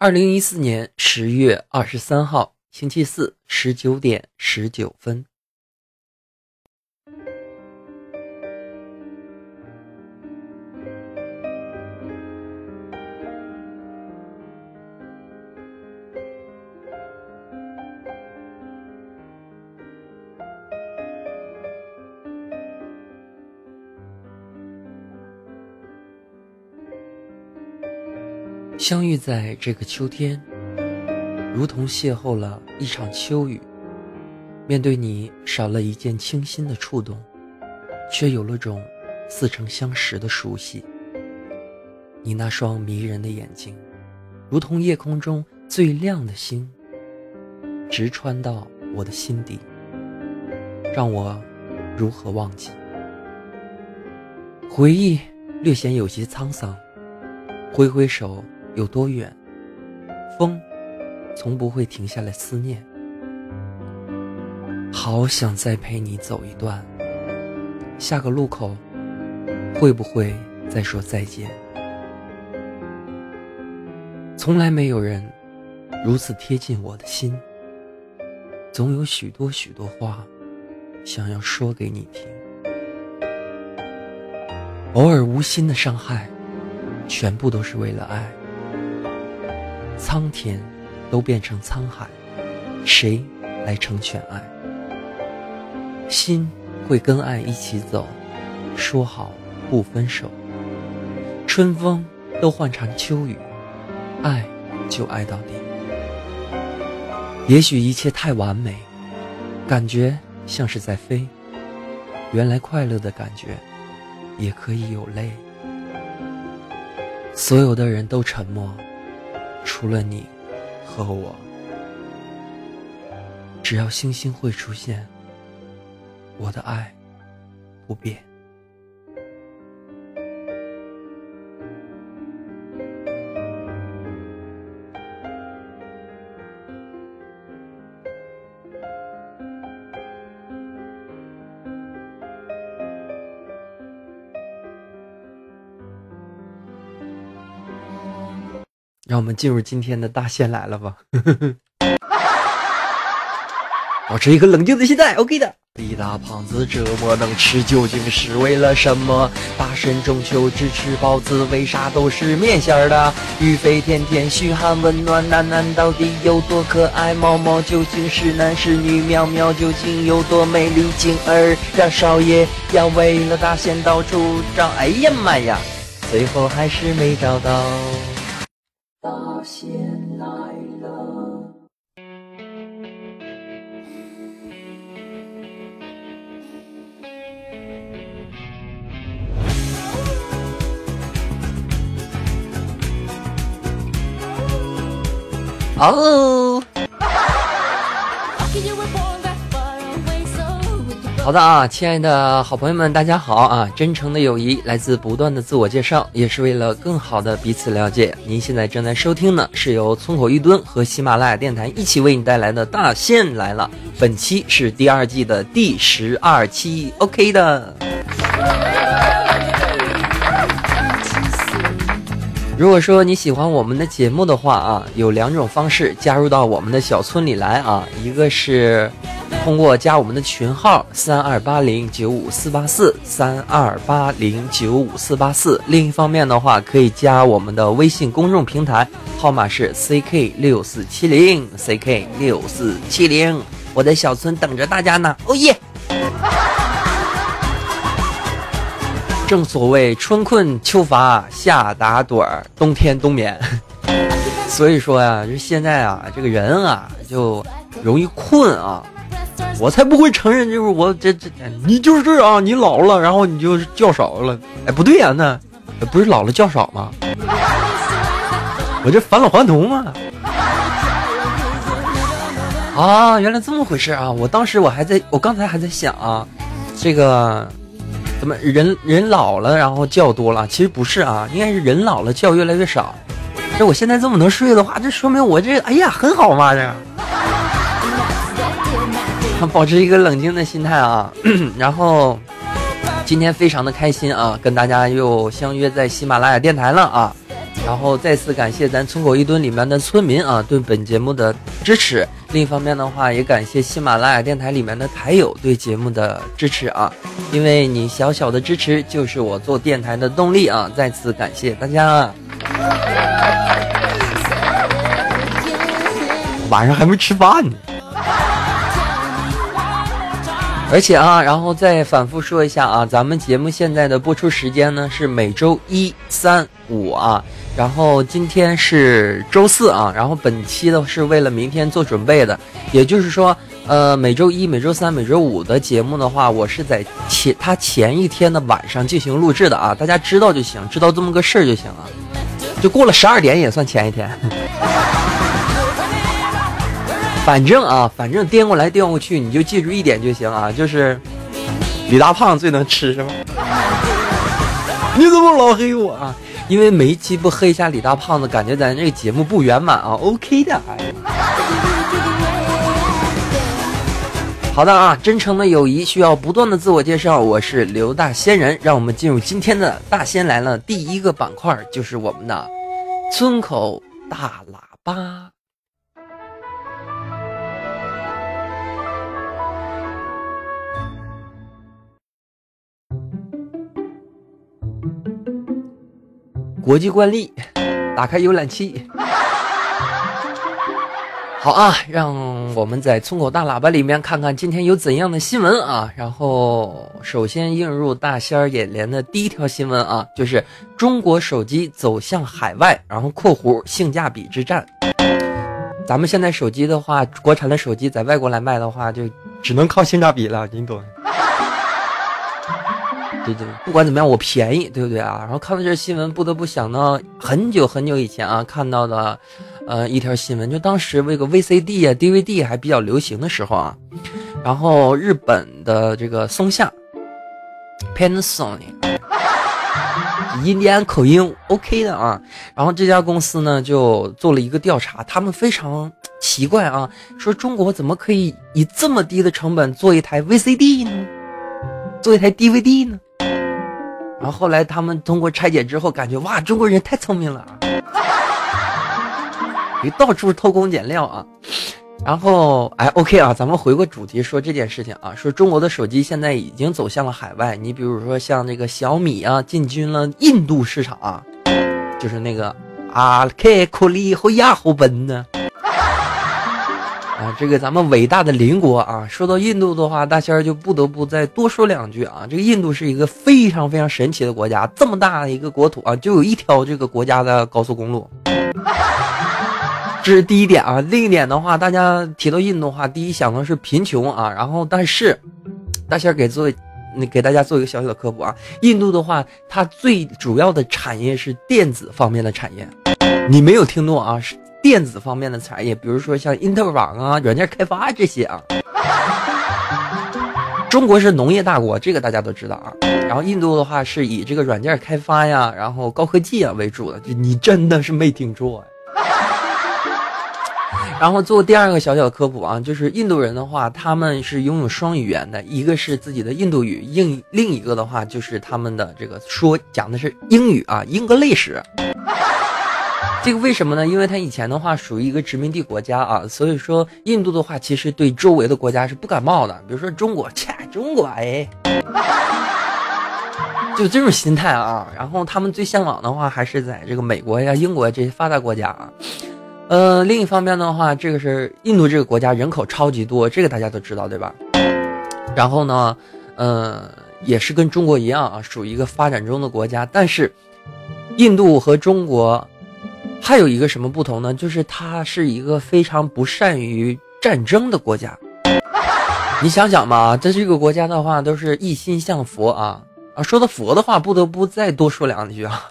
二零一四年十月二十三号，星期四，十九点十九分。相遇在这个秋天，如同邂逅了一场秋雨。面对你，少了一件清新的触动，却有了种似曾相识的熟悉。你那双迷人的眼睛，如同夜空中最亮的星，直穿到我的心底，让我如何忘记？回忆略显有些沧桑，挥挥手。有多远？风从不会停下来思念。好想再陪你走一段。下个路口，会不会再说再见？从来没有人如此贴近我的心。总有许多许多话，想要说给你听。偶尔无心的伤害，全部都是为了爱。苍天都变成沧海，谁来成全爱？心会跟爱一起走，说好不分手。春风都换成秋雨，爱就爱到底。也许一切太完美，感觉像是在飞。原来快乐的感觉也可以有泪。所有的人都沉默。除了你和我，只要星星会出现，我的爱不变。让我们进入今天的大仙来了吧！保持一个冷静的心态，OK 的。李大胖子这么能吃，究竟是为了什么？大神中秋只吃包子，为啥都是面馅的？鱼飞天天，嘘寒问暖，楠楠到底有多可爱？毛毛究竟是男是女？苗苗究竟有多美丽？静儿让少爷要为了大仙到处找，哎呀妈呀，最后还是没找到。大仙来了！哦。好的啊，亲爱的好朋友们，大家好啊！真诚的友谊来自不断的自我介绍，也是为了更好的彼此了解。您现在正在收听的是由村口一蹲和喜马拉雅电台一起为你带来的大仙来了。本期是第二季的第十二期，OK 的。如果说你喜欢我们的节目的话啊，有两种方式加入到我们的小村里来啊，一个是。通过加我们的群号三二八零九五四八四三二八零九五四八四。另一方面的话，可以加我们的微信公众平台，号码是 ck 六四七零 ck 六四七零。我在小村等着大家呢。哦耶！正所谓春困秋乏夏打盹儿，冬天冬眠。所以说呀，就现在啊，这个人啊，就容易困啊。我才不会承认，就是我这这，你就是啊，你老了，然后你就觉少了。哎，不对呀，那不是老了觉少吗？我这返老还童啊！啊，原来这么回事啊！我当时我还在，我刚才还在想啊，这个怎么人人老了，然后觉多了？其实不是啊，应该是人老了觉越来越少。这我现在这么能睡的话，这说明我这哎呀很好嘛，这。保持一个冷静的心态啊，然后今天非常的开心啊，跟大家又相约在喜马拉雅电台了啊。然后再次感谢咱村口一吨里面的村民啊对本节目的支持。另一方面的话，也感谢喜马拉雅电台里面的台友对节目的支持啊，因为你小小的支持就是我做电台的动力啊！再次感谢大家。晚上还没吃饭呢。而且啊，然后再反复说一下啊，咱们节目现在的播出时间呢是每周一、三、五啊，然后今天是周四啊，然后本期的是为了明天做准备的，也就是说，呃，每周一、每周三、每周五的节目的话，我是在前他前一天的晚上进行录制的啊，大家知道就行，知道这么个事儿就行了，就过了十二点也算前一天。反正啊，反正颠过来颠过去，你就记住一点就行啊，就是李大胖最能吃是吗？你怎么老黑我啊？因为每一期不黑一下李大胖子，感觉咱这个节目不圆满啊。OK 的，哎。好的啊，真诚的友谊需要不断的自我介绍。我是刘大仙人，让我们进入今天的大仙来了。第一个板块就是我们的村口大喇叭。国际惯例，打开浏览器。好啊，让我们在村口大喇叭里面看看今天有怎样的新闻啊！然后，首先映入大仙儿眼帘的第一条新闻啊，就是中国手机走向海外，然后（括弧）性价比之战。咱们现在手机的话，国产的手机在外国来卖的话，就只能靠性价比了，你懂。对对，不管怎么样，我便宜，对不对啊？然后看到这新闻，不得不想到很久很久以前啊看到的，呃，一条新闻，就当时那个 VCD 啊、DVD 还比较流行的时候啊，然后日本的这个松下，Panasonic，印第安口音 OK 的啊，然后这家公司呢就做了一个调查，他们非常奇怪啊，说中国怎么可以以这么低的成本做一台 VCD 呢？做一台 DVD 呢？然后后来他们通过拆解之后，感觉哇，中国人太聪明了啊！你到处偷工减料啊！然后哎，OK 啊，咱们回过主题说这件事情啊，说中国的手机现在已经走向了海外。你比如说像那个小米啊，进军了印度市场啊，就是那个阿克库里和亚后奔呢。啊，这个咱们伟大的邻国啊，说到印度的话，大仙儿就不得不再多说两句啊。这个印度是一个非常非常神奇的国家，这么大的一个国土啊，就有一条这个国家的高速公路，这是第一点啊。另一点的话，大家提到印度的话，第一想到是贫穷啊。然后，但是大仙儿给做，那给大家做一个小小的科普啊。印度的话，它最主要的产业是电子方面的产业，你没有听错啊，是。电子方面的产业，比如说像因特网啊、软件开发这些啊。中国是农业大国，这个大家都知道啊。然后印度的话是以这个软件开发呀，然后高科技啊为主的。你真的是没听错。然后做第二个小小的科普啊，就是印度人的话，他们是拥有双语言的，一个是自己的印度语，另另一个的话就是他们的这个说讲的是英语啊，英格历史。这个为什么呢？因为它以前的话属于一个殖民地国家啊，所以说印度的话其实对周围的国家是不感冒的。比如说中国，切，中国哎，就这种心态啊。然后他们最向往的话还是在这个美国呀、英国这些发达国家啊。呃，另一方面的话，这个是印度这个国家人口超级多，这个大家都知道对吧？然后呢，呃，也是跟中国一样啊，属于一个发展中的国家。但是印度和中国。还有一个什么不同呢？就是它是一个非常不善于战争的国家。你想想嘛，在这个国家的话，都是一心向佛啊啊！说到佛的话，不得不再多说两句啊。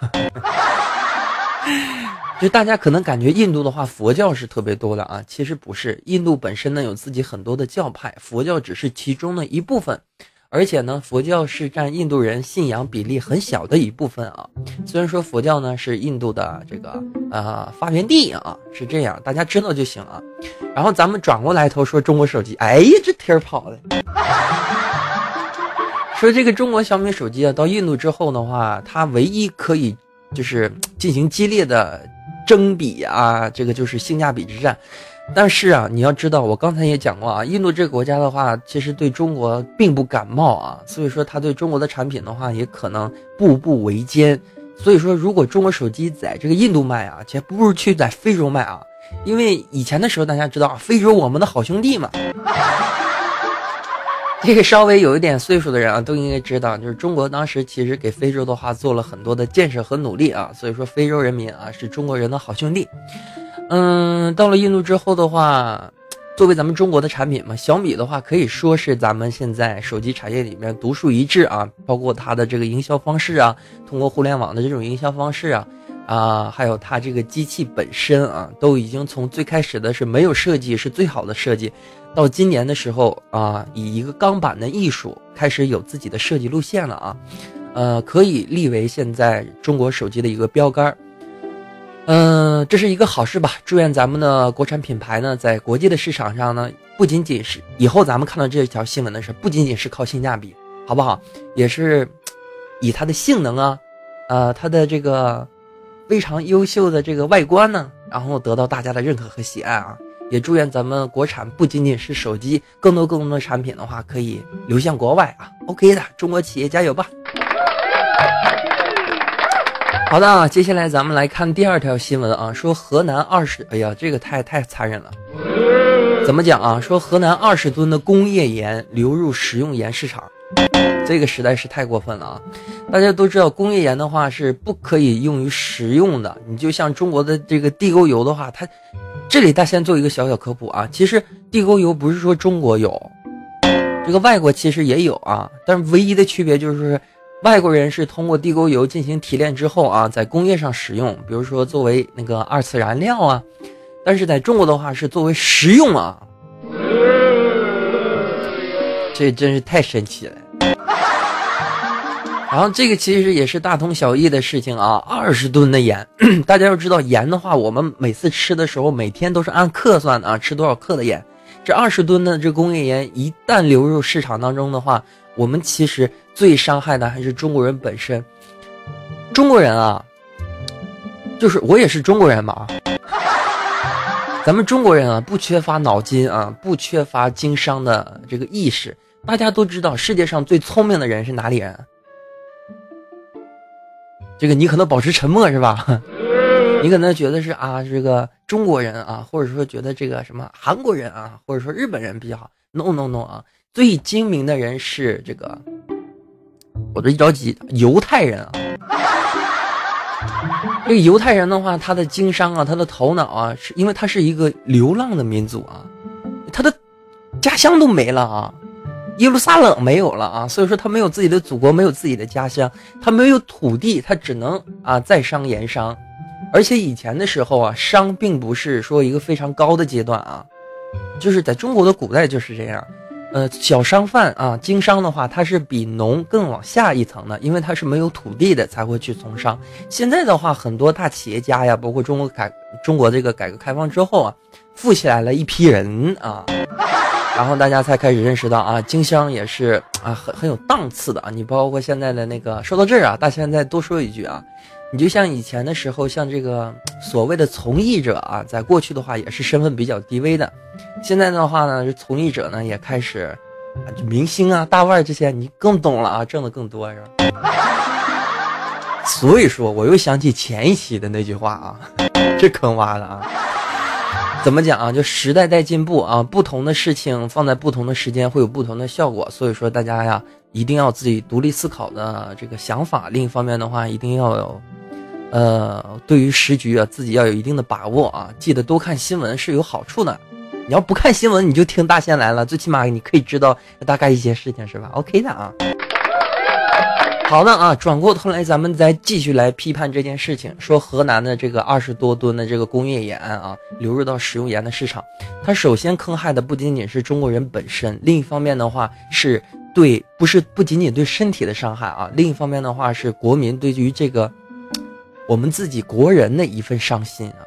就大家可能感觉印度的话，佛教是特别多的啊，其实不是。印度本身呢，有自己很多的教派，佛教只是其中的一部分。而且呢，佛教是占印度人信仰比例很小的一部分啊。虽然说佛教呢是印度的这个呃发源地啊，是这样，大家知道就行啊。然后咱们转过来头说中国手机，哎呀，这天儿跑的。说这个中国小米手机啊，到印度之后的话，它唯一可以就是进行激烈的争比啊，这个就是性价比之战。但是啊，你要知道，我刚才也讲过啊，印度这个国家的话，其实对中国并不感冒啊，所以说他对中国的产品的话，也可能步步维艰。所以说，如果中国手机在这个印度卖啊，且不如去在非洲卖啊，因为以前的时候大家知道，非洲我们的好兄弟嘛。这个稍微有一点岁数的人啊，都应该知道，就是中国当时其实给非洲的话做了很多的建设和努力啊，所以说非洲人民啊是中国人的好兄弟。嗯，到了印度之后的话，作为咱们中国的产品嘛，小米的话可以说是咱们现在手机产业里面独树一帜啊，包括它的这个营销方式啊，通过互联网的这种营销方式啊，啊，还有它这个机器本身啊，都已经从最开始的是没有设计是最好的设计，到今年的时候啊，以一个钢板的艺术开始有自己的设计路线了啊，呃，可以立为现在中国手机的一个标杆。嗯，这是一个好事吧？祝愿咱们的国产品牌呢，在国际的市场上呢，不仅仅是以后咱们看到这条新闻的时候，不仅仅是靠性价比，好不好？也是以它的性能啊，呃，它的这个非常优秀的这个外观呢，然后得到大家的认可和喜爱啊！也祝愿咱们国产不仅仅是手机，更多更多的产品的话，可以流向国外啊！OK 的，中国企业加油吧！好的啊，接下来咱们来看第二条新闻啊，说河南二十，哎呀，这个太太残忍了。怎么讲啊？说河南二十吨的工业盐流入食用盐市场，这个实在是太过分了啊！大家都知道，工业盐的话是不可以用于食用的。你就像中国的这个地沟油的话，它这里大先做一个小小科普啊，其实地沟油不是说中国有，这个外国其实也有啊，但是唯一的区别就是。外国人是通过地沟油进行提炼之后啊，在工业上使用，比如说作为那个二次燃料啊，但是在中国的话是作为食用啊，这真是太神奇了。然后这个其实也是大同小异的事情啊，二十吨的盐，大家要知道盐的话，我们每次吃的时候每天都是按克算的啊，吃多少克的盐，这二十吨的这工业盐一旦流入市场当中的话。我们其实最伤害的还是中国人本身。中国人啊，就是我也是中国人嘛。咱们中国人啊，不缺乏脑筋啊，不缺乏经商的这个意识。大家都知道，世界上最聪明的人是哪里人？这个你可能保持沉默是吧？你可能觉得是啊，这个中国人啊，或者说觉得这个什么韩国人啊，或者说日本人比较好。No No No 啊！最精明的人是这个，我这一着急，犹太人啊。这个犹太人的话，他的经商啊，他的头脑啊，是因为他是一个流浪的民族啊，他的家乡都没了啊，耶路撒冷没有了啊，所以说他没有自己的祖国，没有自己的家乡，他没有土地，他只能啊在商言商。而且以前的时候啊，商并不是说一个非常高的阶段啊，就是在中国的古代就是这样。呃，小商贩啊，经商的话，他是比农更往下一层的，因为他是没有土地的才会去从商。现在的话，很多大企业家呀，包括中国改中国这个改革开放之后啊，富起来了一批人啊，然后大家才开始认识到啊，经商也是啊很很有档次的啊。你包括现在的那个，说到这儿啊，大家再多说一句啊。你就像以前的时候，像这个所谓的从艺者啊，在过去的话也是身份比较低微的。现在的话呢，这从艺者呢也开始，啊就明星啊、大腕这些，你更懂了啊，挣的更多是吧？所以说，我又想起前一期的那句话啊，这坑挖的啊。怎么讲啊？就时代在进步啊，不同的事情放在不同的时间会有不同的效果。所以说，大家呀，一定要自己独立思考的这个想法。另一方面的话，一定要有。呃，对于时局啊，自己要有一定的把握啊。记得多看新闻是有好处的。你要不看新闻，你就听大仙来了，最起码你可以知道大概一些事情，是吧？OK 的啊。好的啊，转过头来，咱们再继续来批判这件事情。说河南的这个二十多吨的这个工业盐啊，流入到食用盐的市场，它首先坑害的不仅仅是中国人本身，另一方面的话是对，不是不仅仅对身体的伤害啊，另一方面的话是国民对于这个。我们自己国人的一份伤心啊！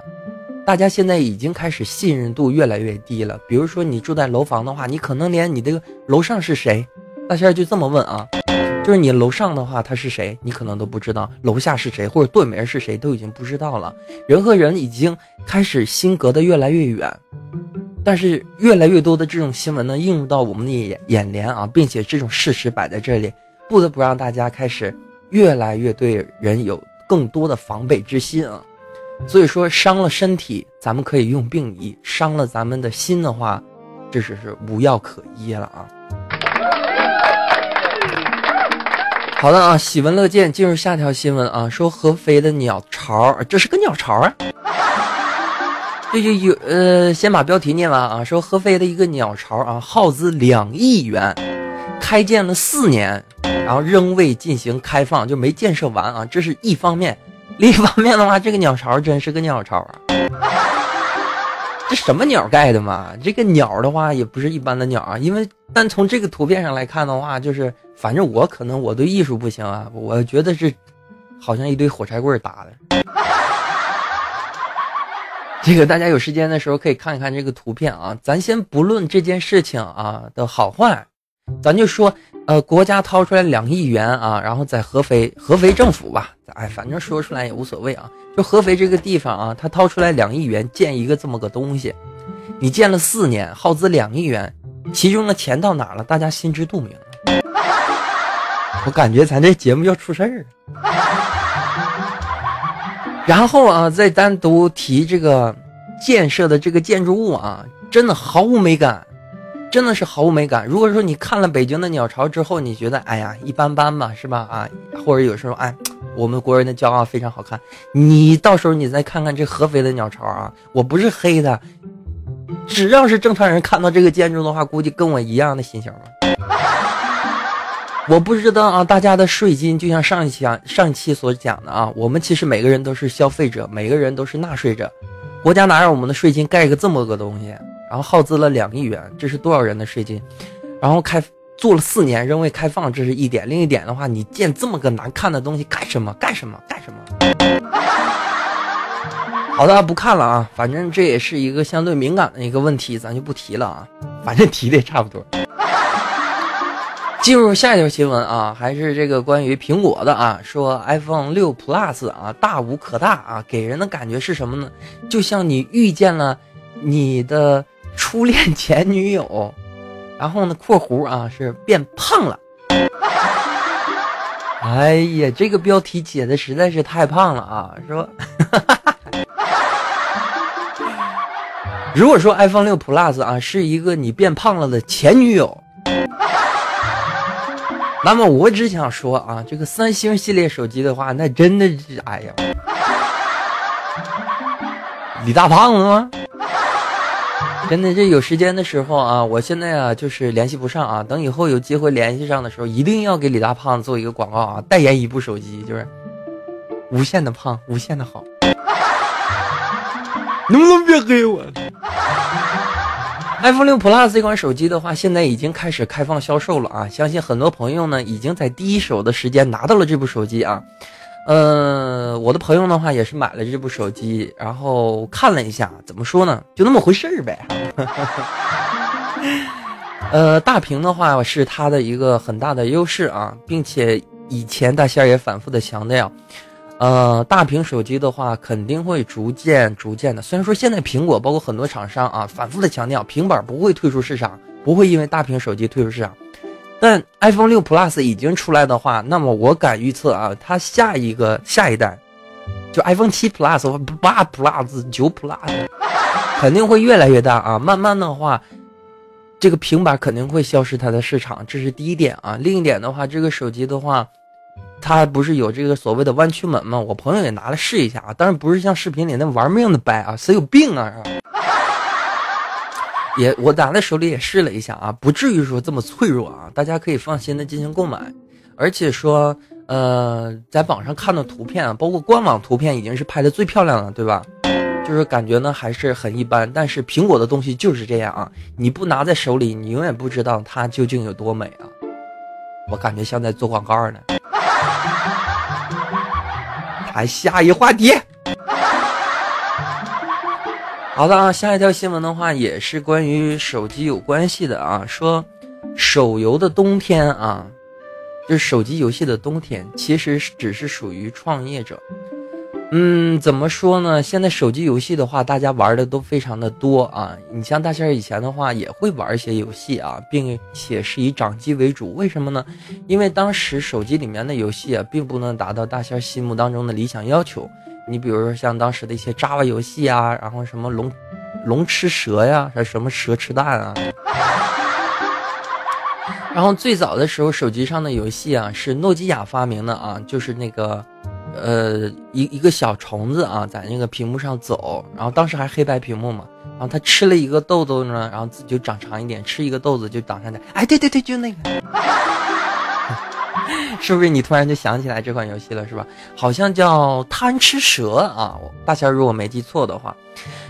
大家现在已经开始信任度越来越低了。比如说你住在楼房的话，你可能连你这个楼上是谁，大仙就这么问啊。就是你楼上的话他是谁，你可能都不知道；楼下是谁，或者对门是谁，都已经不知道了。人和人已经开始心隔得越来越远，但是越来越多的这种新闻呢映入到我们的眼眼帘啊，并且这种事实摆在这里，不得不让大家开始越来越对人有更多的防备之心啊。所以说，伤了身体，咱们可以用病医；伤了咱们的心的话，这是是无药可医了啊。好的啊，喜闻乐见。进入下条新闻啊，说合肥的鸟巢，这是个鸟巢啊。这就有呃，先把标题念完啊。说合肥的一个鸟巢啊，耗资两亿元，开建了四年，然后仍未进行开放，就没建设完啊。这是一方面，另一方面的话，这个鸟巢真是个鸟巢啊。这什么鸟盖的嘛？这个鸟的话也不是一般的鸟啊，因为单从这个图片上来看的话，就是。反正我可能我对艺术不行啊，我觉得是，好像一堆火柴棍打的。这个大家有时间的时候可以看一看这个图片啊。咱先不论这件事情啊的好坏，咱就说，呃，国家掏出来两亿元啊，然后在合肥，合肥政府吧，哎，反正说出来也无所谓啊。就合肥这个地方啊，他掏出来两亿元建一个这么个东西，你建了四年，耗资两亿元，其中的钱到哪了？大家心知肚明。我感觉咱这节目要出事儿。然后啊，再单独提这个建设的这个建筑物啊，真的毫无美感，真的是毫无美感。如果说你看了北京的鸟巢之后，你觉得哎呀一般般吧，是吧？啊，或者有时候哎，我们国人的骄傲非常好看。你到时候你再看看这合肥的鸟巢啊，我不是黑的，只要是正常人看到这个建筑的话，估计跟我一样的心情吧。我不知道啊，大家的税金就像上一期啊上一期所讲的啊，我们其实每个人都是消费者，每个人都是纳税者，国家拿着我们的税金盖个这么个东西，然后耗资了两亿元，这是多少人的税金？然后开做了四年仍未开放，这是一点。另一点的话，你建这么个难看的东西干什么？干什么？干什么？好的，不看了啊，反正这也是一个相对敏感的一个问题，咱就不提了啊，反正提的也差不多。进入下一条新闻啊，还是这个关于苹果的啊，说 iPhone 六 Plus 啊，大无可大啊，给人的感觉是什么呢？就像你遇见了你的初恋前女友，然后呢（括弧啊）是变胖了。哎呀，这个标题写的实在是太胖了啊！说，如果说 iPhone 六 Plus 啊是一个你变胖了的前女友。那么我只想说啊，这个三星系列手机的话，那真的是哎呀，李大胖子吗？真的，这有时间的时候啊，我现在啊就是联系不上啊，等以后有机会联系上的时候，一定要给李大胖子做一个广告啊，代言一部手机，就是无限的胖，无限的好，能不能别黑我？iPhone 六 Plus 这款手机的话，现在已经开始开放销售了啊！相信很多朋友呢，已经在第一手的时间拿到了这部手机啊。呃，我的朋友的话也是买了这部手机，然后看了一下，怎么说呢？就那么回事儿呗。呃，大屏的话是它的一个很大的优势啊，并且以前大仙儿也反复的强调。呃，大屏手机的话，肯定会逐渐、逐渐的。虽然说现在苹果包括很多厂商啊，反复的强调平板不会退出市场，不会因为大屏手机退出市场。但 iPhone 六 Plus 已经出来的话，那么我敢预测啊，它下一个下一代，就 iPhone 七 Plus、八 Plus、九 Plus，肯定会越来越大啊。慢慢的话，这个平板肯定会消失它的市场，这是第一点啊。另一点的话，这个手机的话。它不是有这个所谓的弯曲门吗？我朋友也拿来试一下啊，当然不是像视频里那玩命的掰啊，谁有病啊？也我拿在手里也试了一下啊，不至于说这么脆弱啊，大家可以放心的进行购买。而且说，呃，在网上看的图片啊，包括官网图片，已经是拍的最漂亮了，对吧？就是感觉呢还是很一般，但是苹果的东西就是这样啊，你不拿在手里，你永远不知道它究竟有多美啊。我感觉像在做广告呢。哎下一话题。好的啊，下一条新闻的话也是关于手机有关系的啊，说手游的冬天啊，就是手机游戏的冬天，其实只是属于创业者。嗯，怎么说呢？现在手机游戏的话，大家玩的都非常的多啊。你像大仙儿以前的话，也会玩一些游戏啊，并且是以掌机为主。为什么呢？因为当时手机里面的游戏啊，并不能达到大仙儿心目当中的理想要求。你比如说像当时的一些 Java 游戏啊，然后什么龙龙吃蛇呀，还什么蛇吃蛋啊。然后最早的时候，手机上的游戏啊，是诺基亚发明的啊，就是那个。呃，一一个小虫子啊，在那个屏幕上走，然后当时还黑白屏幕嘛，然后它吃了一个豆豆呢，然后自己就长长一点，吃一个豆子就长上点，哎，对对对，就那个。是不是你突然就想起来这款游戏了，是吧？好像叫贪吃蛇啊，大仙如果没记错的话。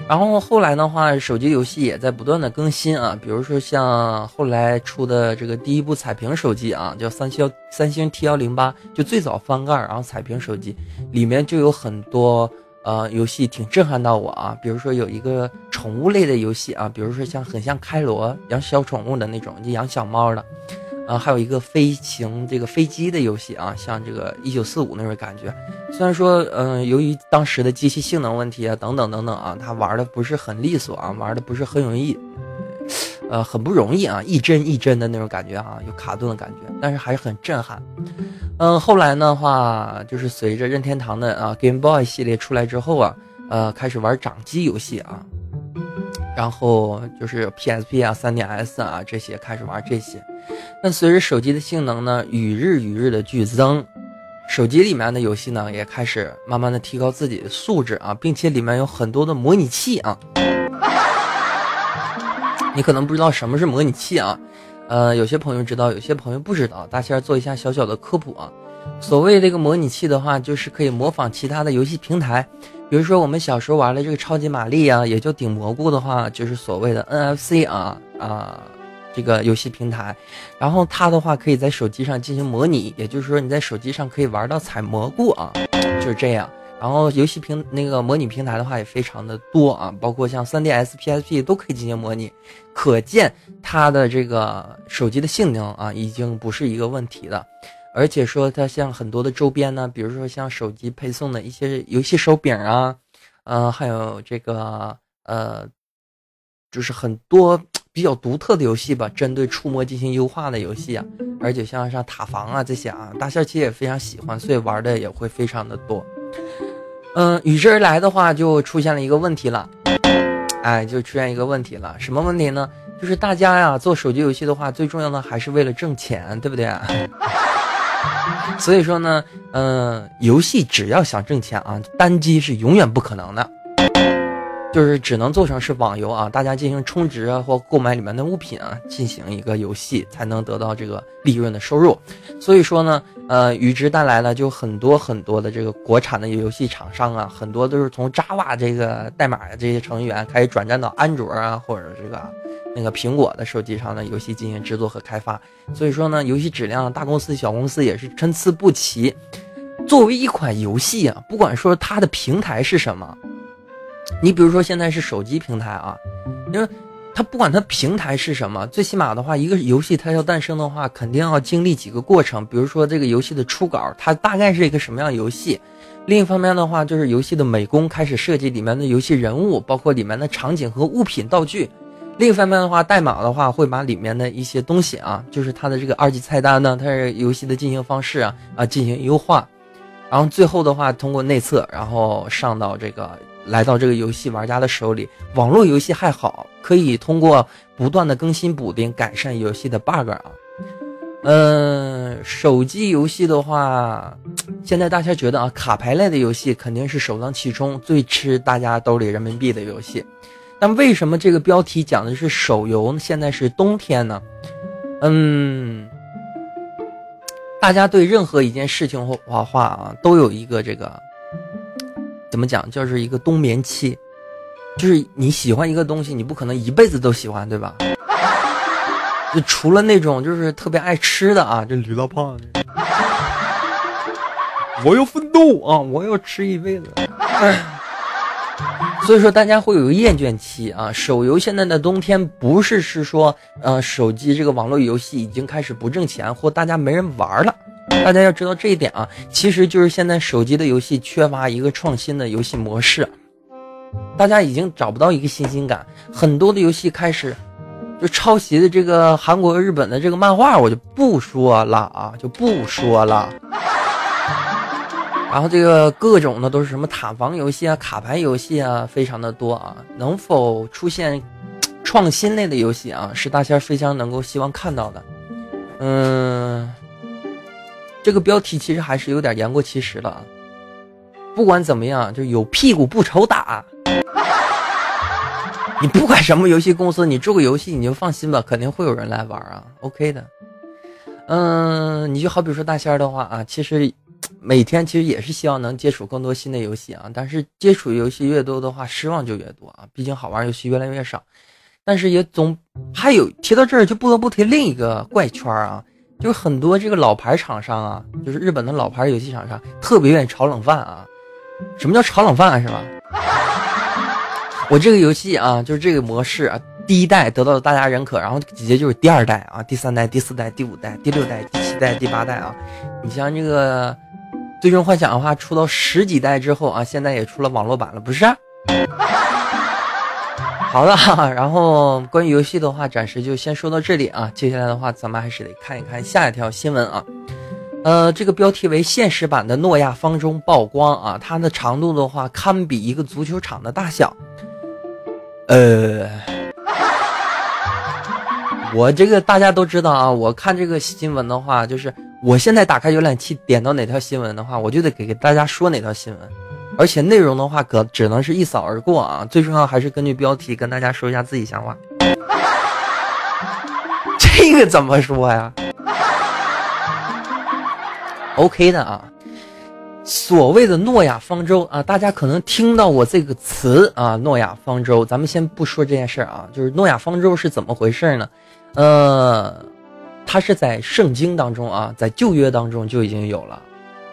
然后后来的话，手机游戏也在不断的更新啊，比如说像后来出的这个第一部彩屏手机啊，叫三星三星 T 幺零八，就最早翻盖然后彩屏手机，里面就有很多呃游戏挺震撼到我啊，比如说有一个宠物类的游戏啊，比如说像很像开罗养小宠物的那种，就养小猫的。啊，还有一个飞行这个飞机的游戏啊，像这个一九四五那种感觉。虽然说，嗯，由于当时的机器性能问题啊，等等等等啊，它玩的不是很利索啊，玩的不是很容易，呃，很不容易啊，一帧一帧的那种感觉啊，有卡顿的感觉，但是还是很震撼。嗯，后来的话，就是随着任天堂的啊 Game Boy 系列出来之后啊，呃，开始玩掌机游戏啊，然后就是 PSP 啊、3DS 啊这些开始玩这些。那随着手机的性能呢与日与日的剧增，手机里面的游戏呢也开始慢慢的提高自己的素质啊，并且里面有很多的模拟器啊。你可能不知道什么是模拟器啊，呃，有些朋友知道，有些朋友不知道。大仙做一下小小的科普啊。所谓这个模拟器的话，就是可以模仿其他的游戏平台，比如说我们小时候玩的这个超级玛丽啊，也就顶蘑菇的话，就是所谓的 NFC 啊啊。这个游戏平台，然后它的话可以在手机上进行模拟，也就是说你在手机上可以玩到采蘑菇啊，就是这样。然后游戏平那个模拟平台的话也非常的多啊，包括像 3DS、PSP 都可以进行模拟，可见它的这个手机的性能啊已经不是一个问题了。而且说它像很多的周边呢，比如说像手机配送的一些游戏手柄啊，呃，还有这个呃，就是很多。比较独特的游戏吧，针对触摸进行优化的游戏啊，而且像像塔防啊这些啊，大仙其实也非常喜欢，所以玩的也会非常的多。嗯，与之而来的话，就出现了一个问题了，哎，就出现一个问题了，什么问题呢？就是大家呀做手机游戏的话，最重要的还是为了挣钱，对不对？所以说呢，嗯，游戏只要想挣钱啊，单机是永远不可能的。就是只能做成是网游啊，大家进行充值啊或购买里面的物品啊，进行一个游戏才能得到这个利润的收入。所以说呢，呃，与之带来了就很多很多的这个国产的游戏厂商啊，很多都是从 Java 这个代码这些成员开始转战到安卓啊或者这个那个苹果的手机上的游戏进行制作和开发。所以说呢，游戏质量大公司小公司也是参差不齐。作为一款游戏啊，不管说它的平台是什么。你比如说现在是手机平台啊，因为它不管它平台是什么，最起码的话，一个游戏它要诞生的话，肯定要经历几个过程。比如说这个游戏的初稿，它大概是一个什么样游戏；另一方面的话，就是游戏的美工开始设计里面的游戏人物，包括里面的场景和物品道具；另一方面的话，代码的话会把里面的一些东西啊，就是它的这个二级菜单呢，它是游戏的进行方式啊啊进行优化，然后最后的话通过内测，然后上到这个。来到这个游戏玩家的手里，网络游戏还好，可以通过不断的更新补丁改善游戏的 bug 啊。嗯，手机游戏的话，现在大家觉得啊，卡牌类的游戏肯定是首当其冲最吃大家兜里人民币的游戏。但为什么这个标题讲的是手游？现在是冬天呢？嗯，大家对任何一件事情或话啊，都有一个这个。怎么讲？就是一个冬眠期，就是你喜欢一个东西，你不可能一辈子都喜欢，对吧？就除了那种就是特别爱吃的啊，这驴大胖，我要奋斗啊，我要吃一辈子。所以说大家会有个厌倦期啊。手游现在的冬天不是是说，呃，手机这个网络游戏已经开始不挣钱，或大家没人玩了。大家要知道这一点啊，其实就是现在手机的游戏缺乏一个创新的游戏模式，大家已经找不到一个新鲜感，很多的游戏开始就抄袭的这个韩国、日本的这个漫画，我就不说了啊，就不说了。然后这个各种的都是什么塔防游戏啊、卡牌游戏啊，非常的多啊。能否出现创新类的游戏啊，是大仙非常能够希望看到的。嗯，这个标题其实还是有点言过其实了。不管怎么样，就有屁股不愁打。你不管什么游戏公司，你做个游戏你就放心吧，肯定会有人来玩啊。OK 的。嗯，你就好比说大仙儿的话啊，其实。每天其实也是希望能接触更多新的游戏啊，但是接触游戏越多的话，失望就越多啊。毕竟好玩游戏越来越少，但是也总还有提到这儿就不得不提另一个怪圈啊，就是很多这个老牌厂商啊，就是日本的老牌游戏厂商特别愿意炒冷饭啊。什么叫炒冷饭是吧？我这个游戏啊，就是这个模式啊，第一代得到了大家认可，然后紧接就是第二代啊，第三代、第四代、第五代、第六代、第七代、第八代啊。你像这个。最终幻想的话，出到十几代之后啊，现在也出了网络版了，不是？好了，然后关于游戏的话，暂时就先说到这里啊。接下来的话，咱们还是得看一看下一条新闻啊。呃，这个标题为现实版的诺亚方舟曝光啊，它的长度的话，堪比一个足球场的大小。呃，我这个大家都知道啊，我看这个新闻的话，就是。我现在打开浏览器，点到哪条新闻的话，我就得给给大家说哪条新闻，而且内容的话，可只能是一扫而过啊。最重要还是根据标题跟大家说一下自己想法。这个怎么说呀？OK 的啊。所谓的诺亚方舟啊，大家可能听到我这个词啊，诺亚方舟。咱们先不说这件事儿啊，就是诺亚方舟是怎么回事呢？呃。它是在圣经当中啊，在旧约当中就已经有了，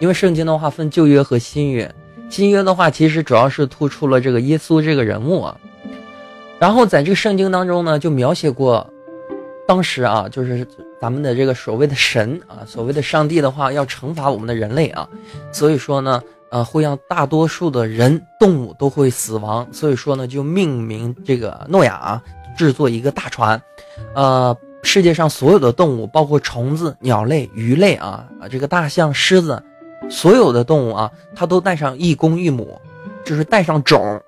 因为圣经的话分旧约和新约，新约的话其实主要是突出了这个耶稣这个人物啊，然后在这个圣经当中呢，就描写过，当时啊，就是咱们的这个所谓的神啊，所谓的上帝的话要惩罚我们的人类啊，所以说呢，呃，会让大多数的人动物都会死亡，所以说呢，就命名这个诺亚啊，制作一个大船，呃。世界上所有的动物，包括虫子、鸟类、鱼类啊啊，这个大象、狮子，所有的动物啊，它都带上一公一母，就是带上种，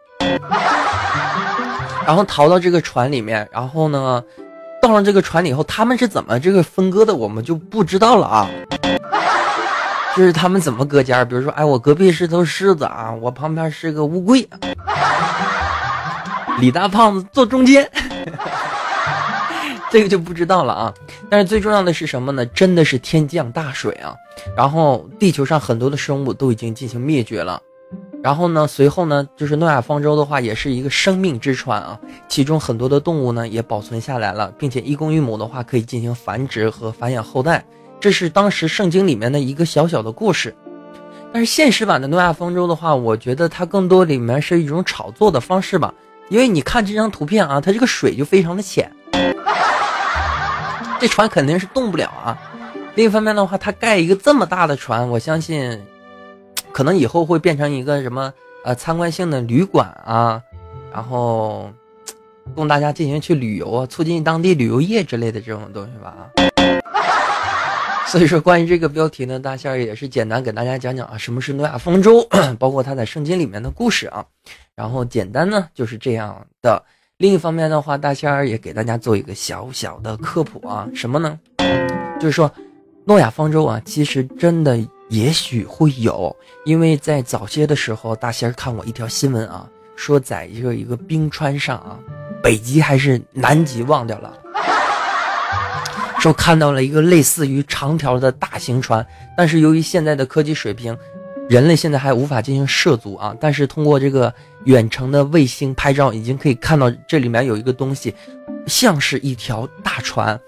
然后逃到这个船里面，然后呢，到上这个船里以后，他们是怎么这个分割的，我们就不知道了啊。就是他们怎么隔间，比如说，哎，我隔壁是头狮子啊，我旁边是个乌龟，李大胖子坐中间。这个就不知道了啊，但是最重要的是什么呢？真的是天降大水啊，然后地球上很多的生物都已经进行灭绝了，然后呢，随后呢，就是诺亚方舟的话也是一个生命之船啊，其中很多的动物呢也保存下来了，并且一公一母的话可以进行繁殖和繁衍后代，这是当时圣经里面的一个小小的故事。但是现实版的诺亚方舟的话，我觉得它更多里面是一种炒作的方式吧，因为你看这张图片啊，它这个水就非常的浅。这船肯定是动不了啊！另一方面的话，它盖一个这么大的船，我相信，可能以后会变成一个什么呃参观性的旅馆啊，然后供大家进行去旅游啊，促进当地旅游业之类的这种东西吧。所以说，关于这个标题呢，大仙儿也是简单给大家讲讲啊，什么是诺亚方舟，包括它在圣经里面的故事啊，然后简单呢就是这样的。另一方面的话，大仙儿也给大家做一个小小的科普啊，什么呢？就是说，诺亚方舟啊，其实真的也许会有，因为在早些的时候，大仙儿看过一条新闻啊，说在一个一个冰川上啊，北极还是南极忘掉了，说看到了一个类似于长条的大型船，但是由于现在的科技水平。人类现在还无法进行涉足啊，但是通过这个远程的卫星拍照，已经可以看到这里面有一个东西，像是一条大船，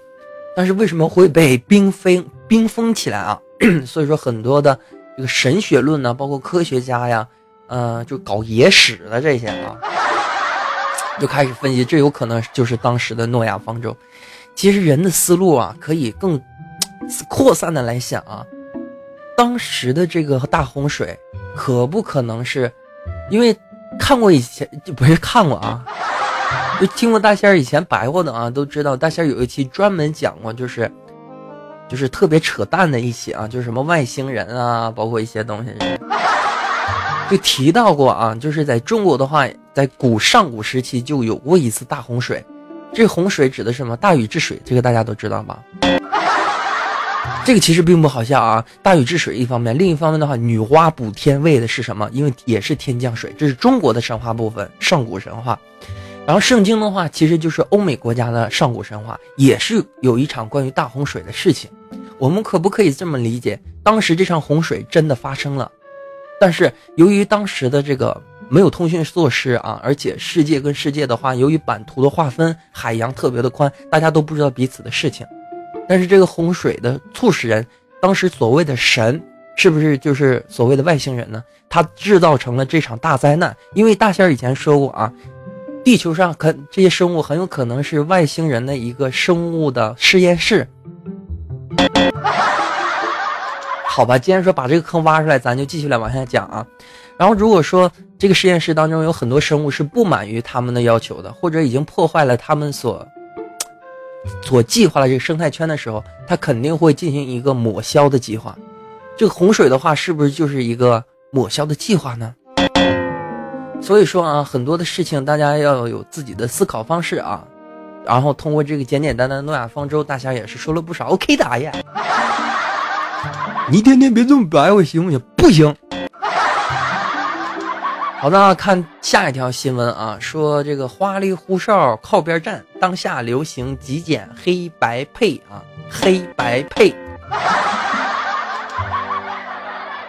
但是为什么会被冰封冰封起来啊？所以说很多的这个神学论呢，包括科学家呀，呃，就搞野史的这些啊，就开始分析，这有可能就是当时的诺亚方舟。其实人的思路啊，可以更 扩散的来想啊，当时的这个大洪水，可不可能是，因为看过以前就不是看过啊，就听过大仙儿以前白话的啊，都知道大仙儿有一期专门讲过，就是就是特别扯淡的一期啊，就是什么外星人啊，包括一些东西，就提到过啊，就是在中国的话，在古上古时期就有过一次大洪水。这洪水指的是什么？大禹治水，这个大家都知道吧？这个其实并不好笑啊。大禹治水一方面，另一方面的话，女娲补天为的是什么？因为也是天降水，这是中国的神话部分，上古神话。然后圣经的话，其实就是欧美国家的上古神话，也是有一场关于大洪水的事情。我们可不可以这么理解？当时这场洪水真的发生了，但是由于当时的这个。没有通讯措施啊，而且世界跟世界的话，由于版图的划分，海洋特别的宽，大家都不知道彼此的事情。但是这个洪水的促使人，当时所谓的神，是不是就是所谓的外星人呢？他制造成了这场大灾难。因为大仙以前说过啊，地球上可这些生物很有可能是外星人的一个生物的实验室。好吧，既然说把这个坑挖出来，咱就继续来往下讲啊。然后如果说这个实验室当中有很多生物是不满于他们的要求的，或者已经破坏了他们所所计划的这个生态圈的时候，它肯定会进行一个抹消的计划。这个洪水的话，是不是就是一个抹消的计划呢？所以说啊，很多的事情大家要有自己的思考方式啊。然后通过这个简简单单的诺亚方舟，大侠也是说了不少。OK 的呀。你天天别这么白我行不行？不行。好的，看下一条新闻啊，说这个花里胡哨靠边站，当下流行极简黑白配啊，黑白配。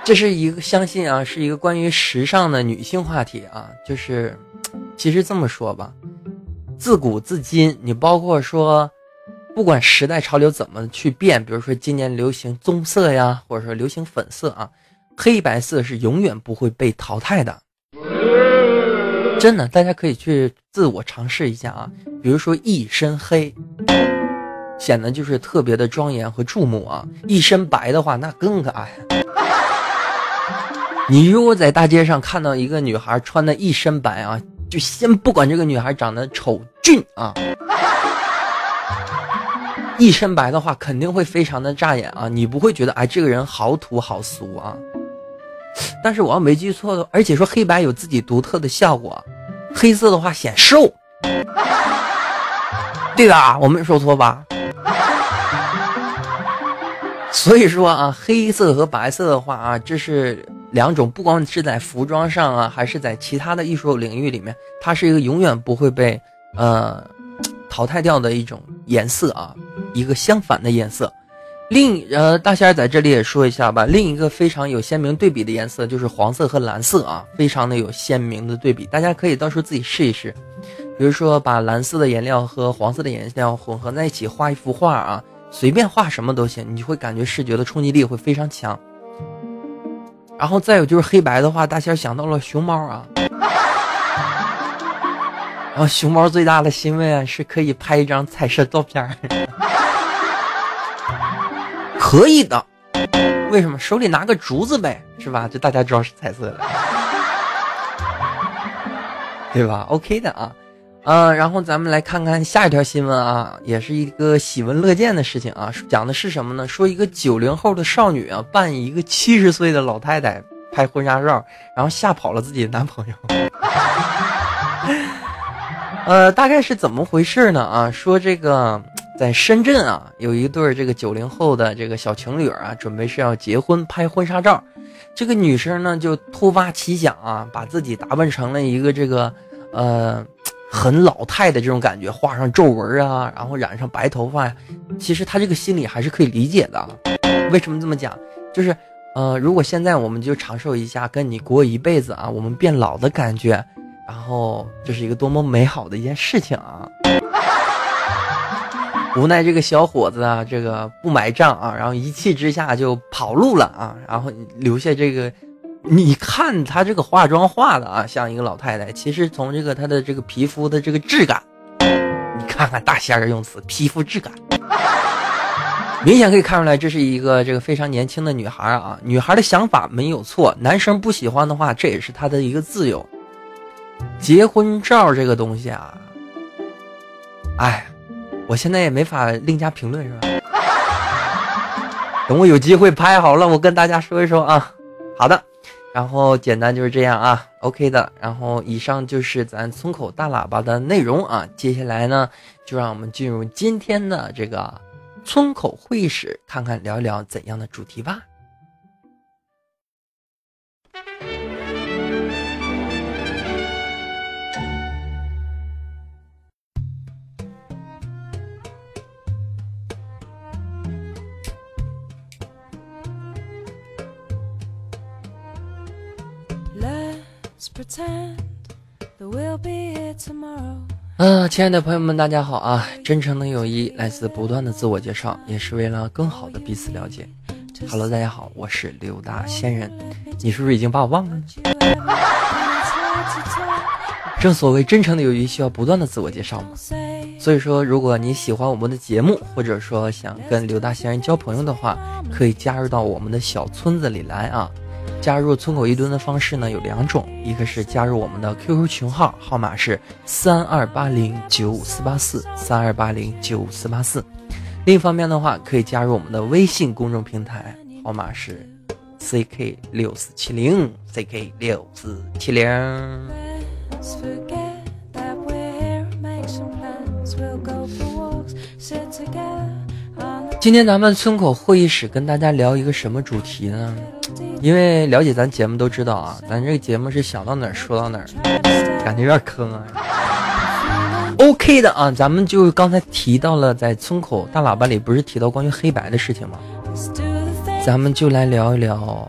这是一个相信啊，是一个关于时尚的女性话题啊，就是其实这么说吧，自古至今，你包括说。不管时代潮流怎么去变，比如说今年流行棕色呀，或者说流行粉色啊，黑白色是永远不会被淘汰的。真的，大家可以去自我尝试一下啊。比如说一身黑，显得就是特别的庄严和注目啊；一身白的话，那更可爱。你如果在大街上看到一个女孩穿的一身白啊，就先不管这个女孩长得丑俊啊。一身白的话，肯定会非常的扎眼啊！你不会觉得哎，这个人好土好俗啊？但是我要没记错的，而且说黑白有自己独特的效果，黑色的话显瘦，对吧？我没说错吧？所以说啊，黑色和白色的话啊，这是两种，不光是在服装上啊，还是在其他的艺术领域里面，它是一个永远不会被呃。淘汰掉的一种颜色啊，一个相反的颜色。另呃，大仙儿在这里也说一下吧。另一个非常有鲜明对比的颜色就是黄色和蓝色啊，非常的有鲜明的对比。大家可以到时候自己试一试，比如说把蓝色的颜料和黄色的颜料混合在一起画一幅画啊，随便画什么都行，你就会感觉视觉的冲击力会非常强。然后再有就是黑白的话，大仙儿想到了熊猫啊。然后熊猫最大的欣慰啊，是可以拍一张彩色照片可以的。为什么？手里拿个竹子呗，是吧？就大家知道是彩色的，对吧？OK 的啊，嗯，然后咱们来看看下一条新闻啊，也是一个喜闻乐见的事情啊，讲的是什么呢？说一个九零后的少女啊，扮一个七十岁的老太太拍婚纱照，然后吓跑了自己的男朋友。呃，大概是怎么回事呢？啊，说这个在深圳啊，有一对这个九零后的这个小情侣啊，准备是要结婚拍婚纱照。这个女生呢，就突发奇想啊，把自己打扮成了一个这个呃很老态的这种感觉，画上皱纹啊，然后染上白头发呀。其实她这个心理还是可以理解的。为什么这么讲？就是呃，如果现在我们就长寿一下，跟你过一辈子啊，我们变老的感觉。然后这是一个多么美好的一件事情啊！无奈这个小伙子啊，这个不买账啊，然后一气之下就跑路了啊，然后留下这个你看她这个化妆化的啊，像一个老太太。其实从这个她的这个皮肤的这个质感，你看看大仙儿用词，皮肤质感，明显可以看出来这是一个这个非常年轻的女孩啊。女孩的想法没有错，男生不喜欢的话，这也是他的一个自由。结婚照这个东西啊，哎，我现在也没法另加评论，是吧？等我有机会拍好了，我跟大家说一说啊。好的，然后简单就是这样啊，OK 的。然后以上就是咱村口大喇叭的内容啊。接下来呢，就让我们进入今天的这个村口会议室，看看聊一聊怎样的主题吧。啊，亲爱的朋友们，大家好啊！真诚的友谊来自不断的自我介绍，也是为了更好的彼此了解。Hello，大家好，我是刘大仙人，你是不是已经把我忘了呢？正所谓真诚的友谊需要不断的自我介绍嘛。所以说，如果你喜欢我们的节目，或者说想跟刘大仙人交朋友的话，可以加入到我们的小村子里来啊。加入村口一蹲的方式呢有两种，一个是加入我们的 QQ 群号，号码是三二八零九五四八四三二八零九五四八四。另一方面的话，可以加入我们的微信公众平台，号码是 CK 六四七零 CK 六四七零。今天咱们村口会议室跟大家聊一个什么主题呢？因为了解咱节目都知道啊，咱这个节目是想到哪儿说到哪儿，感觉有点坑啊。OK 的啊，咱们就刚才提到了在村口大喇叭里不是提到关于黑白的事情吗？咱们就来聊一聊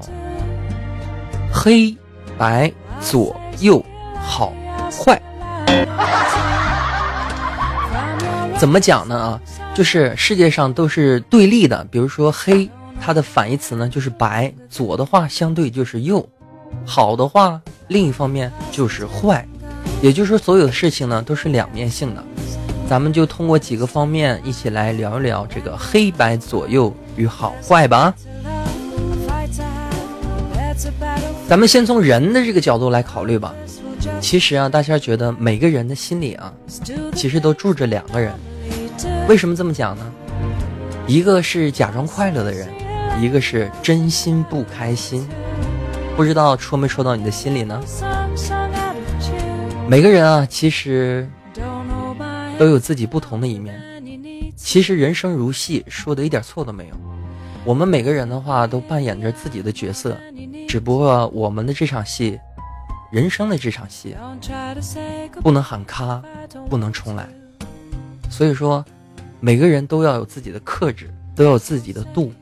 黑白左右好坏。怎么讲呢啊？就是世界上都是对立的，比如说黑。它的反义词呢就是白，左的话相对就是右，好的话另一方面就是坏，也就是说所有的事情呢都是两面性的。咱们就通过几个方面一起来聊一聊这个黑白左右与好坏吧。咱们先从人的这个角度来考虑吧。其实啊，大家觉得每个人的心里啊，其实都住着两个人。为什么这么讲呢？一个是假装快乐的人。一个是真心不开心，不知道戳没戳到你的心里呢？每个人啊，其实都有自己不同的一面。其实人生如戏，说的一点错都没有。我们每个人的话，都扮演着自己的角色，只不过我们的这场戏，人生的这场戏，不能喊咔，不能重来。所以说，每个人都要有自己的克制，都要有自己的度。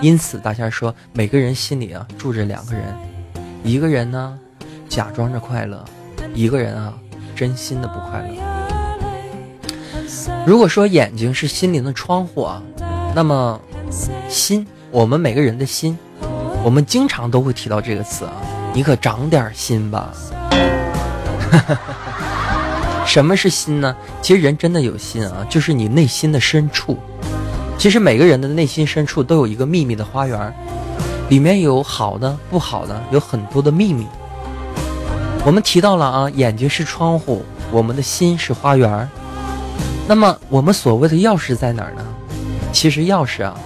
因此，大仙说，每个人心里啊住着两个人，一个人呢假装着快乐，一个人啊真心的不快乐。如果说眼睛是心灵的窗户啊，那么心，我们每个人的心，我们经常都会提到这个词啊，你可长点心吧。什么是心呢？其实人真的有心啊，就是你内心的深处。其实每个人的内心深处都有一个秘密的花园，里面有好的、不好的，有很多的秘密。我们提到了啊，眼睛是窗户，我们的心是花园。那么我们所谓的钥匙在哪儿呢？其实钥匙啊，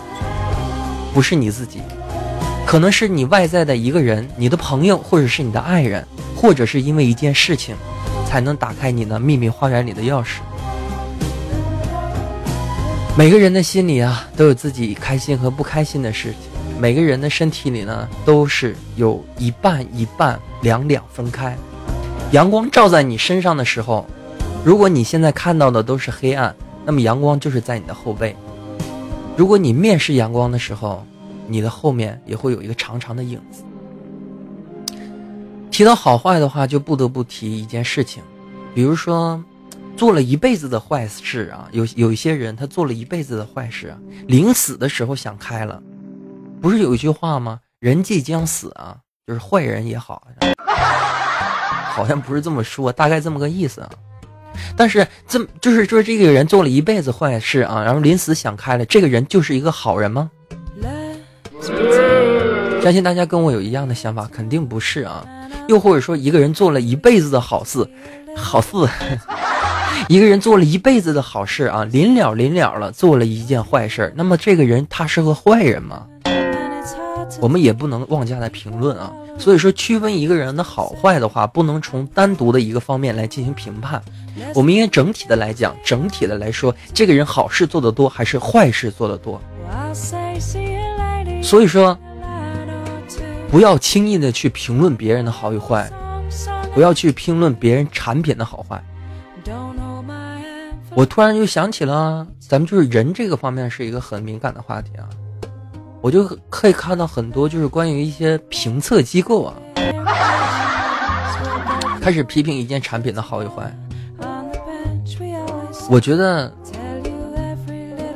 不是你自己，可能是你外在的一个人，你的朋友，或者是你的爱人，或者是因为一件事情，才能打开你的秘密花园里的钥匙。每个人的心里啊，都有自己开心和不开心的事情。每个人的身体里呢，都是有一半一半，两两分开。阳光照在你身上的时候，如果你现在看到的都是黑暗，那么阳光就是在你的后背。如果你面视阳光的时候，你的后面也会有一个长长的影子。提到好坏的话，就不得不提一件事情，比如说。做了一辈子的坏事啊，有有一些人他做了一辈子的坏事啊，临死的时候想开了，不是有一句话吗？人即将死啊，就是坏人也好，好像不是这么说，大概这么个意思啊。但是这就是说这个人做了一辈子坏事啊，然后临死想开了，这个人就是一个好人吗？相信大家跟我有一样的想法，肯定不是啊。又或者说一个人做了一辈子的好事，好事，一个人做了一辈子的好事啊，临了临了了，做了一件坏事，那么这个人他是个坏人吗？我们也不能妄加的评论啊。所以说，区分一个人的好坏的话，不能从单独的一个方面来进行评判，我们应该整体的来讲，整体的来说，这个人好事做得多还是坏事做得多。所以说，不要轻易的去评论别人的好与坏，不要去评论别人产品的好坏。我突然就想起了，咱们就是人这个方面是一个很敏感的话题啊。我就可以看到很多，就是关于一些评测机构啊，开始批评一件产品的好与坏。我觉得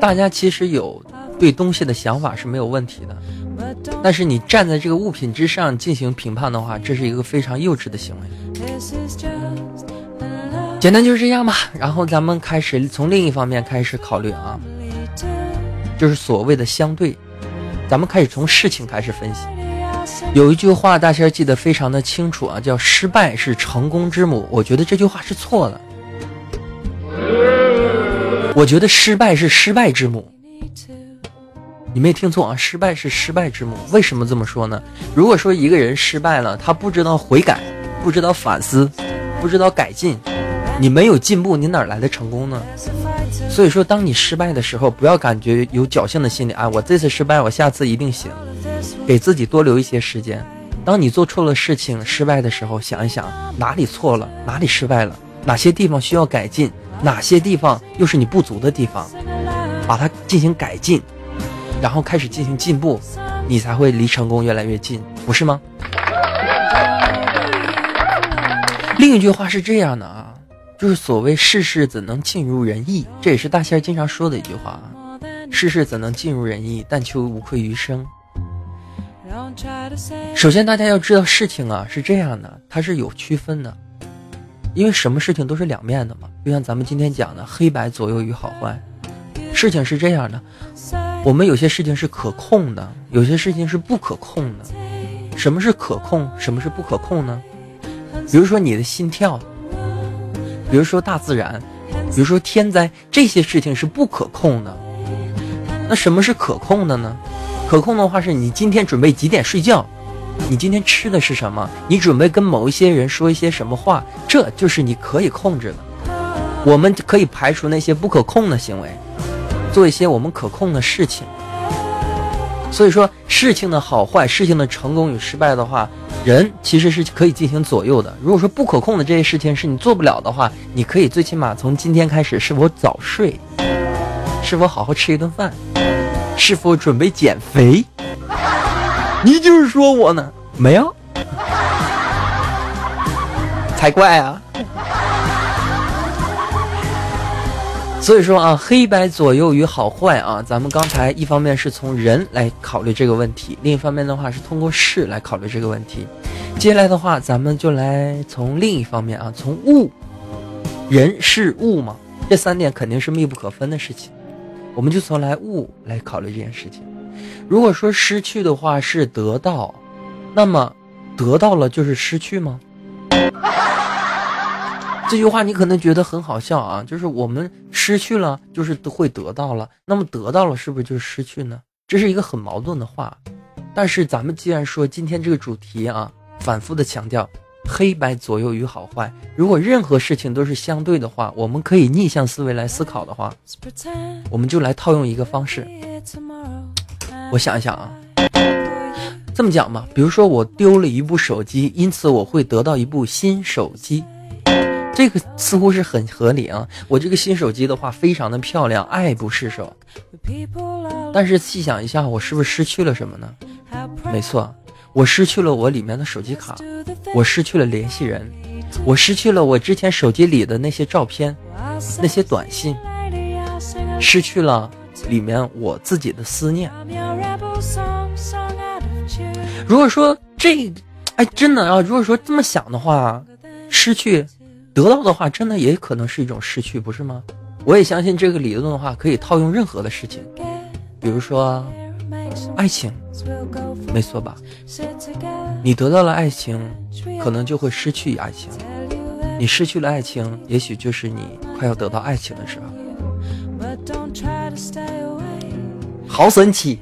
大家其实有对东西的想法是没有问题的，但是你站在这个物品之上进行评判的话，这是一个非常幼稚的行为。简单就是这样吧，然后咱们开始从另一方面开始考虑啊，就是所谓的相对。咱们开始从事情开始分析。有一句话大家记得非常的清楚啊，叫“失败是成功之母”。我觉得这句话是错的。我觉得失败是失败之母。你没听错啊，失败是失败之母。为什么这么说呢？如果说一个人失败了，他不知道悔改，不知道反思，不知道改进，你没有进步，你哪来的成功呢？所以说，当你失败的时候，不要感觉有侥幸的心理啊！我这次失败，我下次一定行，给自己多留一些时间。当你做错了事情、失败的时候，想一想哪里错了，哪里失败了，哪些地方需要改进，哪些地方又是你不足的地方，把它进行改进，然后开始进行进步，你才会离成功越来越近，不是吗？另一句话是这样的啊。就是所谓世事怎能尽如人意，这也是大仙经常说的一句话啊。世事怎能尽如人意，但求无愧于生。首先，大家要知道事情啊是这样的，它是有区分的，因为什么事情都是两面的嘛。就像咱们今天讲的黑白左右与好坏，事情是这样的，我们有些事情是可控的，有些事情是不可控的。什么是可控，什么是不可控呢？比如说你的心跳。比如说大自然，比如说天灾，这些事情是不可控的。那什么是可控的呢？可控的话是你今天准备几点睡觉，你今天吃的是什么，你准备跟某一些人说一些什么话，这就是你可以控制的。我们可以排除那些不可控的行为，做一些我们可控的事情。所以说，事情的好坏，事情的成功与失败的话。人其实是可以进行左右的。如果说不可控的这些事情是你做不了的话，你可以最起码从今天开始是否早睡，是否好好吃一顿饭，是否准备减肥。你就是说我呢？没有，才怪啊！所以说啊，黑白左右与好坏啊，咱们刚才一方面是从人来考虑这个问题，另一方面的话是通过事来考虑这个问题。接下来的话，咱们就来从另一方面啊，从物、人、事、物嘛，这三点肯定是密不可分的事情。我们就从来物来考虑这件事情。如果说失去的话是得到，那么得到了就是失去吗？这句话你可能觉得很好笑啊，就是我们失去了，就是会得到了，那么得到了是不是就是失去呢？这是一个很矛盾的话。但是咱们既然说今天这个主题啊，反复的强调黑白左右与好坏，如果任何事情都是相对的话，我们可以逆向思维来思考的话，我们就来套用一个方式。我想一想啊，这么讲吧，比如说我丢了一部手机，因此我会得到一部新手机。这个似乎是很合理啊！我这个新手机的话，非常的漂亮，爱不释手。但是细想一下，我是不是失去了什么呢？没错，我失去了我里面的手机卡，我失去了联系人，我失去了我之前手机里的那些照片、那些短信，失去了里面我自己的思念。如果说这哎，真的啊！如果说这么想的话，失去得到的话，真的也可能是一种失去，不是吗？我也相信这个理论的话，可以套用任何的事情，比如说爱情，没错吧？你得到了爱情，可能就会失去爱情；你失去了爱情，也许就是你快要得到爱情的时候。好神奇！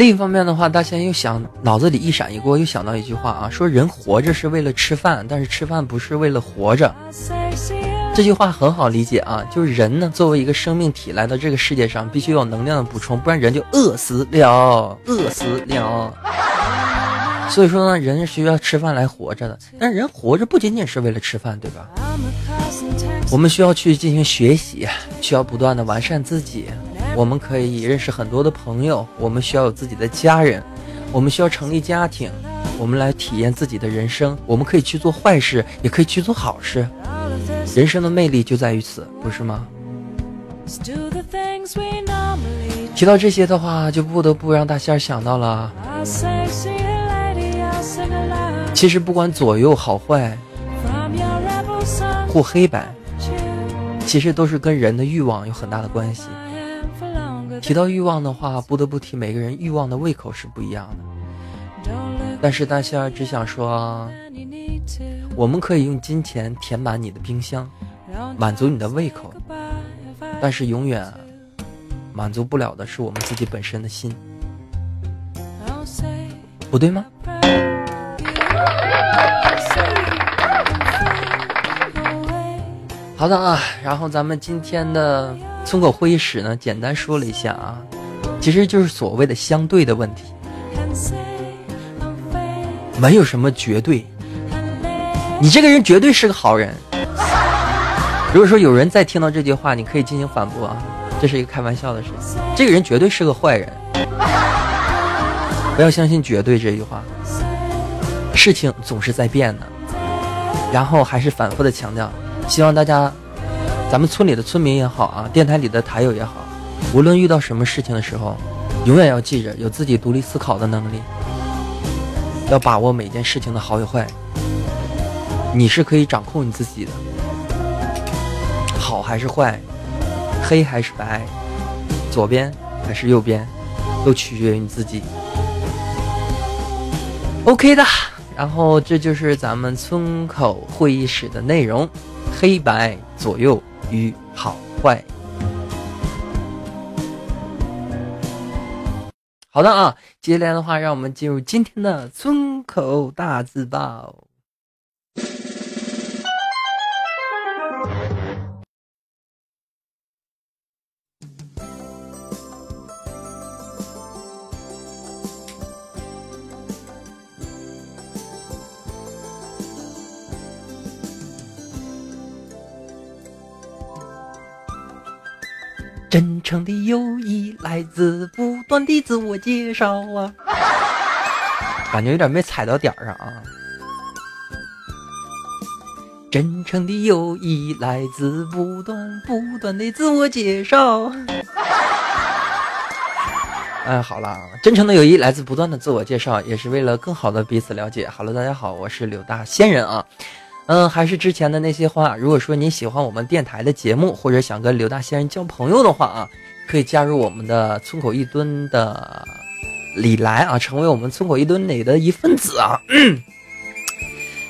另一方面的话，大仙又想脑子里一闪一过，又想到一句话啊，说人活着是为了吃饭，但是吃饭不是为了活着。这句话很好理解啊，就是人呢作为一个生命体来到这个世界上，必须有能量的补充，不然人就饿死了，饿死了。所以说呢，人是需要吃饭来活着的，但是人活着不仅仅是为了吃饭，对吧？我们需要去进行学习，需要不断的完善自己。我们可以认识很多的朋友，我们需要有自己的家人，我们需要成立家庭，我们来体验自己的人生。我们可以去做坏事，也可以去做好事。人生的魅力就在于此，不是吗？提到这些的话，就不得不让大仙想到了。其实不管左右好坏，或黑白，其实都是跟人的欲望有很大的关系。提到欲望的话，不得不提每个人欲望的胃口是不一样的。但是大仙儿只想说，我们可以用金钱填满你的冰箱，满足你的胃口，但是永远满足不了的是我们自己本身的心，不对吗？好的啊，然后咱们今天的村口会议室呢，简单说了一下啊，其实就是所谓的相对的问题，没有什么绝对。你这个人绝对是个好人。如果说有人再听到这句话，你可以进行反驳啊，这是一个开玩笑的事情。这个人绝对是个坏人，不要相信绝对这句话。事情总是在变的，然后还是反复的强调。希望大家，咱们村里的村民也好啊，电台里的台友也好，无论遇到什么事情的时候，永远要记着有自己独立思考的能力，要把握每件事情的好与坏。你是可以掌控你自己的，好还是坏，黑还是白，左边还是右边，都取决于你自己。OK 的，然后这就是咱们村口会议室的内容。黑白左右与好坏。好的啊，接下来的话，让我们进入今天的村口大字报。真诚的友谊来自不断的自我介绍啊，感觉有点没踩到点儿上啊。真诚的友谊来自不断不断的自我介绍。哎，好了，真诚的友谊来自不断的自我介绍，也是为了更好的彼此了解。Hello，大家好，我是柳大仙人啊。嗯，还是之前的那些话。如果说你喜欢我们电台的节目，或者想跟刘大先生交朋友的话啊，可以加入我们的村口一吨的里来啊，成为我们村口一吨里的一份子啊。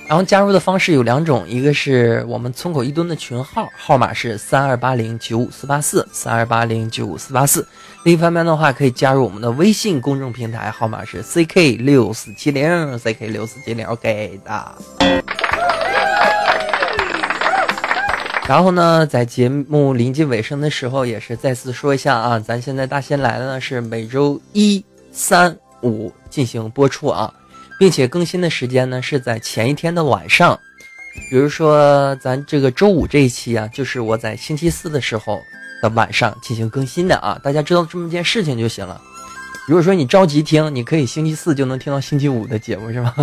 然后加入的方式有两种，一个是我们村口一吨的群号，号码是三二八零九五四八四三二八零九五四八四。另一方面的话，可以加入我们的微信公众平台，号码是 ck 六四七零 ck 六四七零 OK 的。然后呢，在节目临近尾声的时候，也是再次说一下啊，咱现在大仙来了呢，是每周一、三、五进行播出啊，并且更新的时间呢是在前一天的晚上。比如说，咱这个周五这一期啊，就是我在星期四的时候的晚上进行更新的啊，大家知道这么一件事情就行了。如果说你着急听，你可以星期四就能听到星期五的节目，是吗？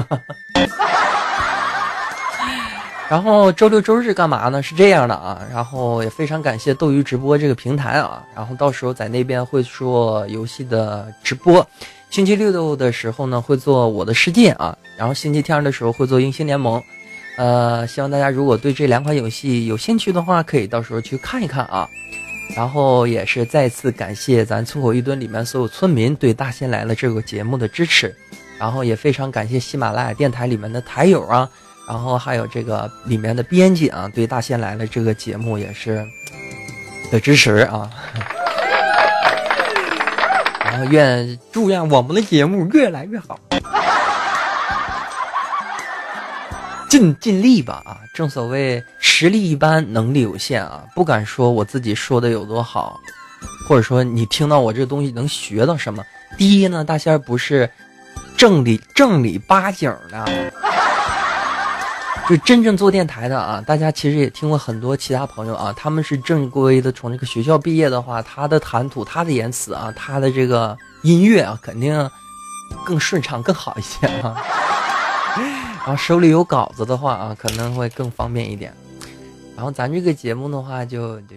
然后周六周日干嘛呢？是这样的啊，然后也非常感谢斗鱼直播这个平台啊，然后到时候在那边会做游戏的直播，星期六的时候呢会做我的世界啊，然后星期天的时候会做英雄联盟，呃，希望大家如果对这两款游戏有兴趣的话，可以到时候去看一看啊。然后也是再次感谢咱村口一吨里面所有村民对大仙来了这个节目的支持，然后也非常感谢喜马拉雅电台里面的台友啊。然后还有这个里面的编辑啊，对大仙来了这个节目也是的支持啊。然后愿祝愿我们的节目越来越好，尽尽力吧啊！正所谓实力一般，能力有限啊，不敢说我自己说的有多好，或者说你听到我这东西能学到什么。第一呢，大仙不是正理正理八经的。就真正做电台的啊，大家其实也听过很多其他朋友啊，他们是正规的，从这个学校毕业的话，他的谈吐、他的言辞啊，他的这个音乐啊，肯定更顺畅、更好一些啊。然后手里有稿子的话啊，可能会更方便一点。然后咱这个节目的话，就就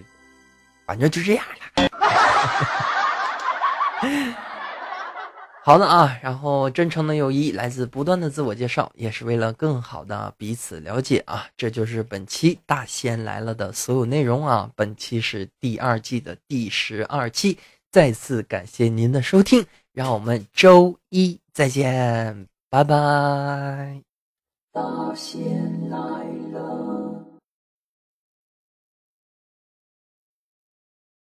反正就这样了。好的啊，然后真诚的友谊来自不断的自我介绍，也是为了更好的彼此了解啊。这就是本期大仙来了的所有内容啊。本期是第二季的第十二期，再次感谢您的收听，让我们周一再见，拜拜。大仙来。